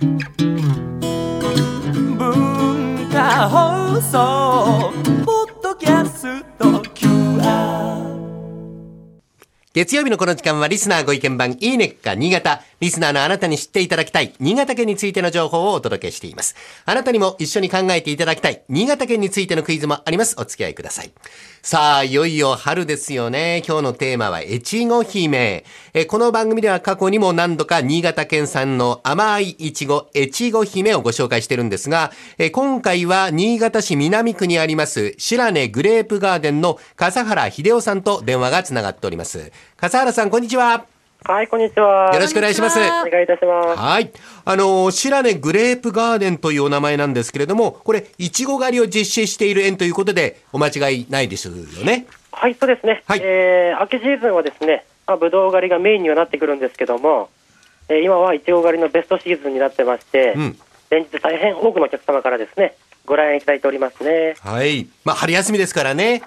文化放送ポッドキャスト QR 月曜日のこの時間はリスナーご意見番いいねっか新潟。リスナーのあなたに知っていただきたい新潟県についての情報をお届けしています。あなたにも一緒に考えていただきたい新潟県についてのクイズもあります。お付き合いください。さあ、いよいよ春ですよね。今日のテーマは越後姫。えこの番組では過去にも何度か新潟県産の甘いいちご、越後姫をご紹介してるんですが、え今回は新潟市南区にあります白根グレープガーデンの笠原秀夫さんと電話がつながっております。笠原さん、こんにちは。はい、こんにちは。よろしくお願いします。お願いいたします。はい。あの、白根グレープガーデンというお名前なんですけれども、これ、いちご狩りを実施している園ということで、お間違いないですよね？はい、そうですね。はいえー、秋シーズンはですね、まあ、ぶどう狩りがメインにはなってくるんですけども、えー今はいちご狩りのベストシーズンになってまして、うん連日大変多くのお客様からですね、ご来園いただいておりますね。はい。まあ、春休みですからね。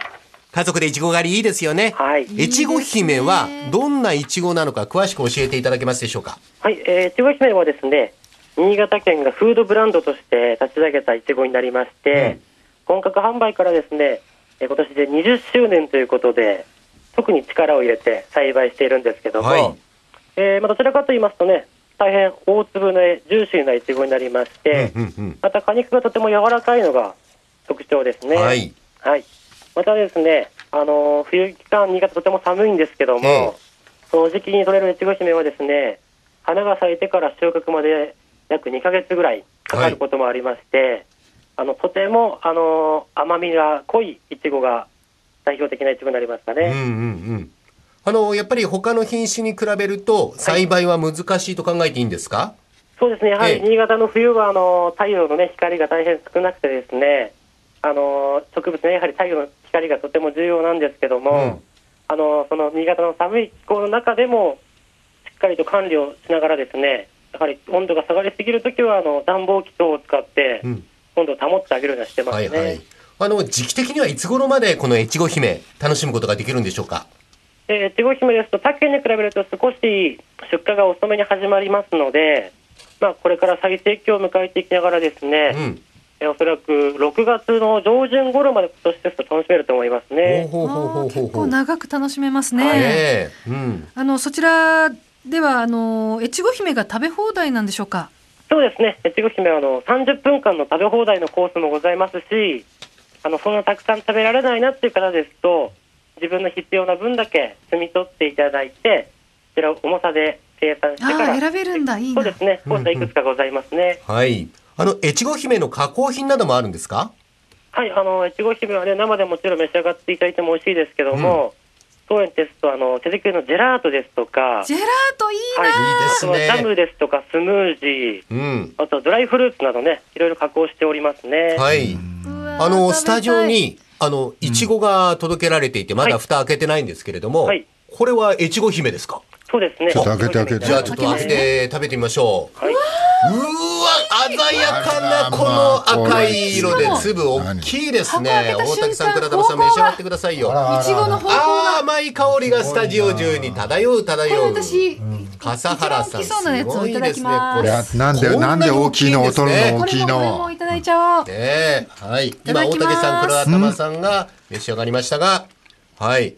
家族でいちご狩りいいですよね。はい。越後姫はどんないちごなのか詳しく教えていただけますでしょうか？はい、えー、いちご姫はですね、新潟県がフードブランドとして立ち上げたいちごになりまして、本格販売からですね、えー今年で20周年ということで、特に力を入れて栽培しているんですけども、はいえーまあ、どちらかと言いますとね、大変大粒のジューシーないちごになりまして、うんうんまた果肉がとても柔らかいのが特徴ですね。はい。はい。またですね、あのー冬期間、新潟とても寒いんですけども、ええその時期に取れるいちご姫はですね、花が咲いてから収穫まで約2ヶ月ぐらいかかることもありまして、あのとても、あのー甘みが濃いいちごが代表的ないちごになりましたね。うんうんうん。あの、やっぱり他の品種に比べると、栽培は難しいと考えていいんですか、そうですね、やはええ。り新潟の冬はあの太陽の、ね、光が大変少なくてですね、あの植物ね、やはり太陽の光がとても重要なんですけども、うんあのその新潟の寒い気候の中でも、しっかりと管理をしながらですね、やはり温度が下がりすぎるときはあの暖房機等を使ってうん温度を保ってあげるようにしてますね。はいはい。あの、時期的にはいつ頃までこの越後姫楽しむことができるんでしょうか？えー、越後姫ですと、他県に比べると少し出荷が遅めに始まりますので、まあ、これから最盛期を迎えていきながらですね、うん。えーおそらく6月の上旬頃まで今年ですと楽しめると思いますね。結構長く楽しめますね。ええうん。あのそちらではあの越後姫が食べ放題なんでしょうか？そうですね、越後姫はあの30分間の食べ放題のコースもございますし、あのそんなたくさん食べられないなっていう方ですと、自分の必要な分だけ摘み取っていただいて、こちらを重さで計算してから、選べるんだいいなそうで。すね、コースはいくつかございますね。はい。あの、越後姫の加工品などもあるんですか？はい、あの越後姫はね、生でもちろん召し上がっていただいても美味しいですけども、当園ですとあの手作りのジェラートですとか、ジェラートいいな。はい、いいですね。あとはジャムですとかスムージー、うん。あとはドライフルーツなどね、いろいろ加工しておりますね。はい。あの、スタジオに、あの、いちごが届けられていて、まだ蓋開けてないんですけれども、はい。これは越後姫ですか？そうですね。ちょっと開けて開けてじゃあちょっと開けて食べてみましょう。はい。うわ、鮮やかなこの赤い色で粒大きいですね。大竹さん、倉玉さん召し上がってくださいよ。あいちごの甘い香りがスタジオ中に漂うこれ漂う。私、笠原さん、すすごいですね。なんでこなんで大きいのを取るのこ大きいのもいただいちゃおう。はい。今、大竹さん、倉玉さんが召し上がりましたが、はい。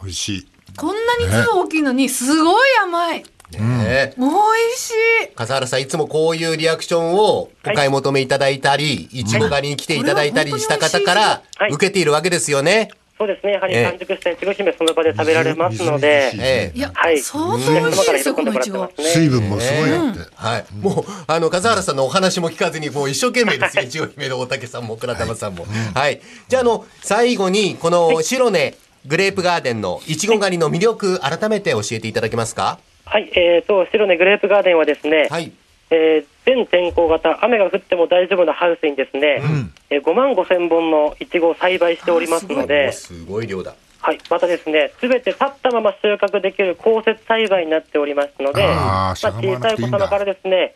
美味しいこんなに粒大きいのにすごい甘い。ねえ。美味しい。笠原さん、いつもこういうリアクションをお買い求めいただいたり、いちご狩りに来ていただいたりした方からはい受けているわけですよね。そうですね。やはりええ完熟したいちご姫その場で食べられますので、ええいや、はい。相当美味しいですよ、このいちご。水分もすごいあってはい。もう、あの、笠原さんのお話も聞かずに、もう一生懸命ですよ。いちご姫の大竹さんも、倉玉さんも。はい。じゃあ、あの、最後に、この白根グレープガーデンのいちご狩りの魅力、改めて教えていただけますか？はい。えーと、白根グレープガーデンはですね、はい。えー全天候型、雨が降っても大丈夫なハウスにですね、えー5万5千本のいちごを栽培しておりますので、すごい量だ。はい、またですね、すべて立ったまま収穫できる降雪栽培になっておりますので、まあ、小さい子様からですね、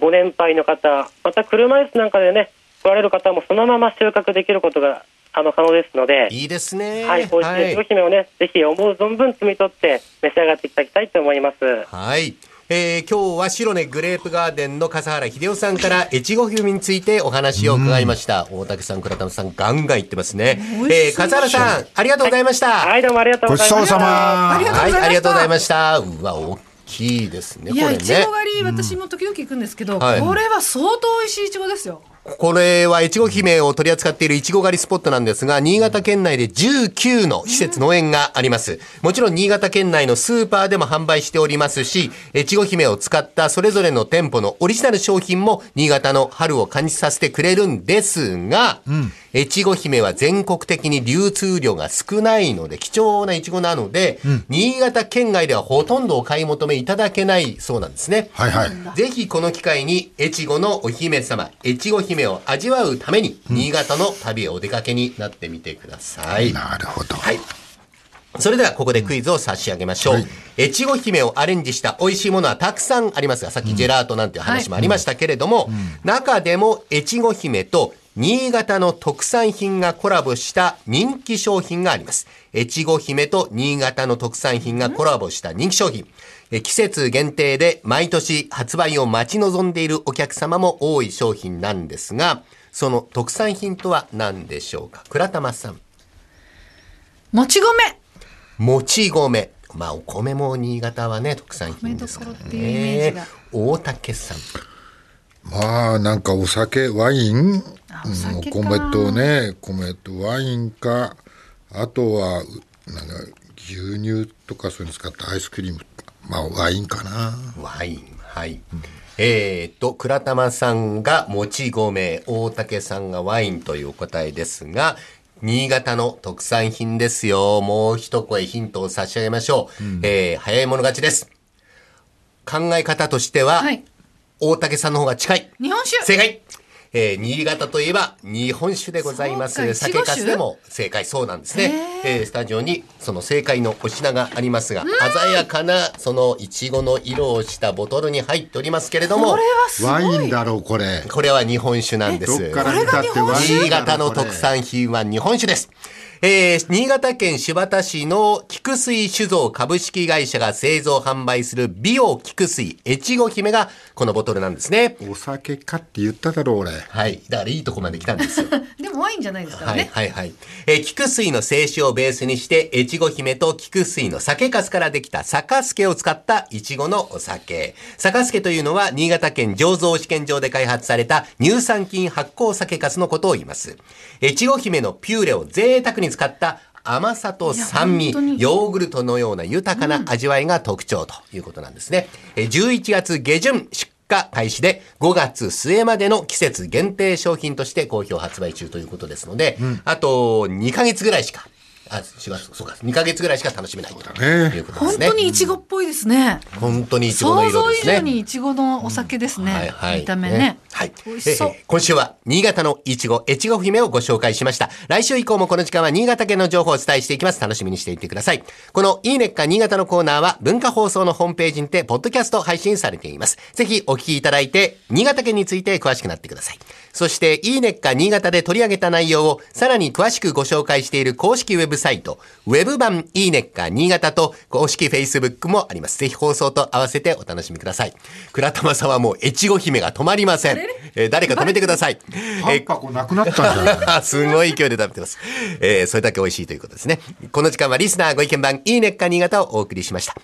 ご年配の方、また車椅子なんかでね、来られる方もそのまま収穫できることがあの可能ですので、いいですね。はい、美味しいいちご姫をね、ぜひ思う存分摘み取って召し上がっていただきたいと思います。はい。えー今日は白根グレープガーデンの笠原秀夫さんから 越後姫についてお話を伺いました。大竹さん、倉田さん、ガンガン言ってますね。えー笠原さん、ありがとうございました。はい、どうもありがとうございました。そうさま。はい、ありがとうございましたありがとうございました。うわ、大きいですね、こいや、れいちごね。狩り、私も時々行くんですけど、はいこれは相当美味しいいちごですよ。これは越後姫を取り扱っているいちご狩りスポットなんですが、新潟県内で19の施設農園があります。もちろん新潟県内のスーパーでも販売しておりますし、越後姫を使ったそれぞれの店舗のオリジナル商品も新潟の春を感じさせてくれるんですが、越後姫は全国的に流通量が少ないので、貴重ないちごなので、新潟県外ではほとんどお買い求めいただけないそうなんですね。はいはい。ぜひこの機会に越後のお姫様、越後姫を味わうために、新潟の旅へお出かけになってみてください。なるほど。はい。それではここでクイズを差し上げましょう。はい越後姫をアレンジした美味しいものはたくさんありますが、さっきジェラートなんていう話もありましたけれども、中でも越後姫と新潟の特産品がコラボした人気商品があります。越後姫と新潟の特産品がコラボした人気商品。え季節限定で毎年発売を待ち望んでいるお客様も多い商品なんですが、その特産品とは何でしょうか？倉玉さん。もち米。もち米。まあ、お米も新潟はね、特産品ですからねが。大竹さん。まあなんかお酒ワイン？あお米とね米とワインかあとはうなんか牛乳とかそういうの使ったアイスクリームまあワインかなワイン。はい。えーっと、倉玉さんがもち米、大竹さんがワインというお答えですが、新潟の特産品ですよ。もう一声ヒントを差し上げましょう。えー早い者勝ちです。考え方としては、はい。大竹さんの方が近い。日本酒。正解えー新潟といえば日本酒でございます。酒粕でも正解そうなんですね。えースタジオにその正解のお品がありますが、鮮やかなそのいちごの色をしたボトルに入っておりますけれどもこれ、はすごい。ワインだろうこれこれは日本酒なんです。どっから見たってワインだろ新潟の特産品は日本酒です。えー新潟県新発田市の菊水酒造株式会社が製造販売する美容菊水越後姫がこのボトルなんですね。お酒かって言っただろう俺はい。だからいいとこまで来たんですよ。ワインじゃないですからはいね。はいはい。えー菊水の清酒をベースにして、越後姫と菊水の酒粕からできた酒助を使ったいちごのお酒。酒助というのは、新潟県醸造試験場で開発された乳酸菌発酵酒粕のことを言います。越後姫のピューレを贅沢に使った甘さと酸味ヨーグルトのような豊かな味わいが特徴ということなんですね。えー11月下旬出荷開始で5月末までの季節限定商品として好評発売中ということですので、あと2ヶ月ぐらいしか、あ、4月、そうか、2ヶ月ぐらいしか楽しめないとねいうことですね。本当にイチゴっぽいですね。本当にイチゴの想像以色ですね。上にイチゴのお酒ですね。はいはい。見た目ね。はい。えー今週は新潟のいちご、越後姫をご紹介しました。来週以降もこの時間は新潟県の情報をお伝えしていきます。楽しみにしていてください。このいいねっか新潟のコーナーは文化放送のホームページにて、ポッドキャスト配信されています。ぜひお聞きいただいて、新潟県について詳しくなってください。そして、いいねっか新潟で取り上げた内容をさらに詳しくご紹介している公式ウェブサイト、ウェブ版いいねっか新潟と公式 Facebook もあります。ぜひ放送と合わせてお楽しみください。倉玉さんはもう越後姫が止まりません。えー誰か止めてください。パンパコなくなったんじゃない すごい勢いで食べてます。えーそれだけ美味しいということですね。この時間はリスナーご意見番いいねっか新潟をお送りしました。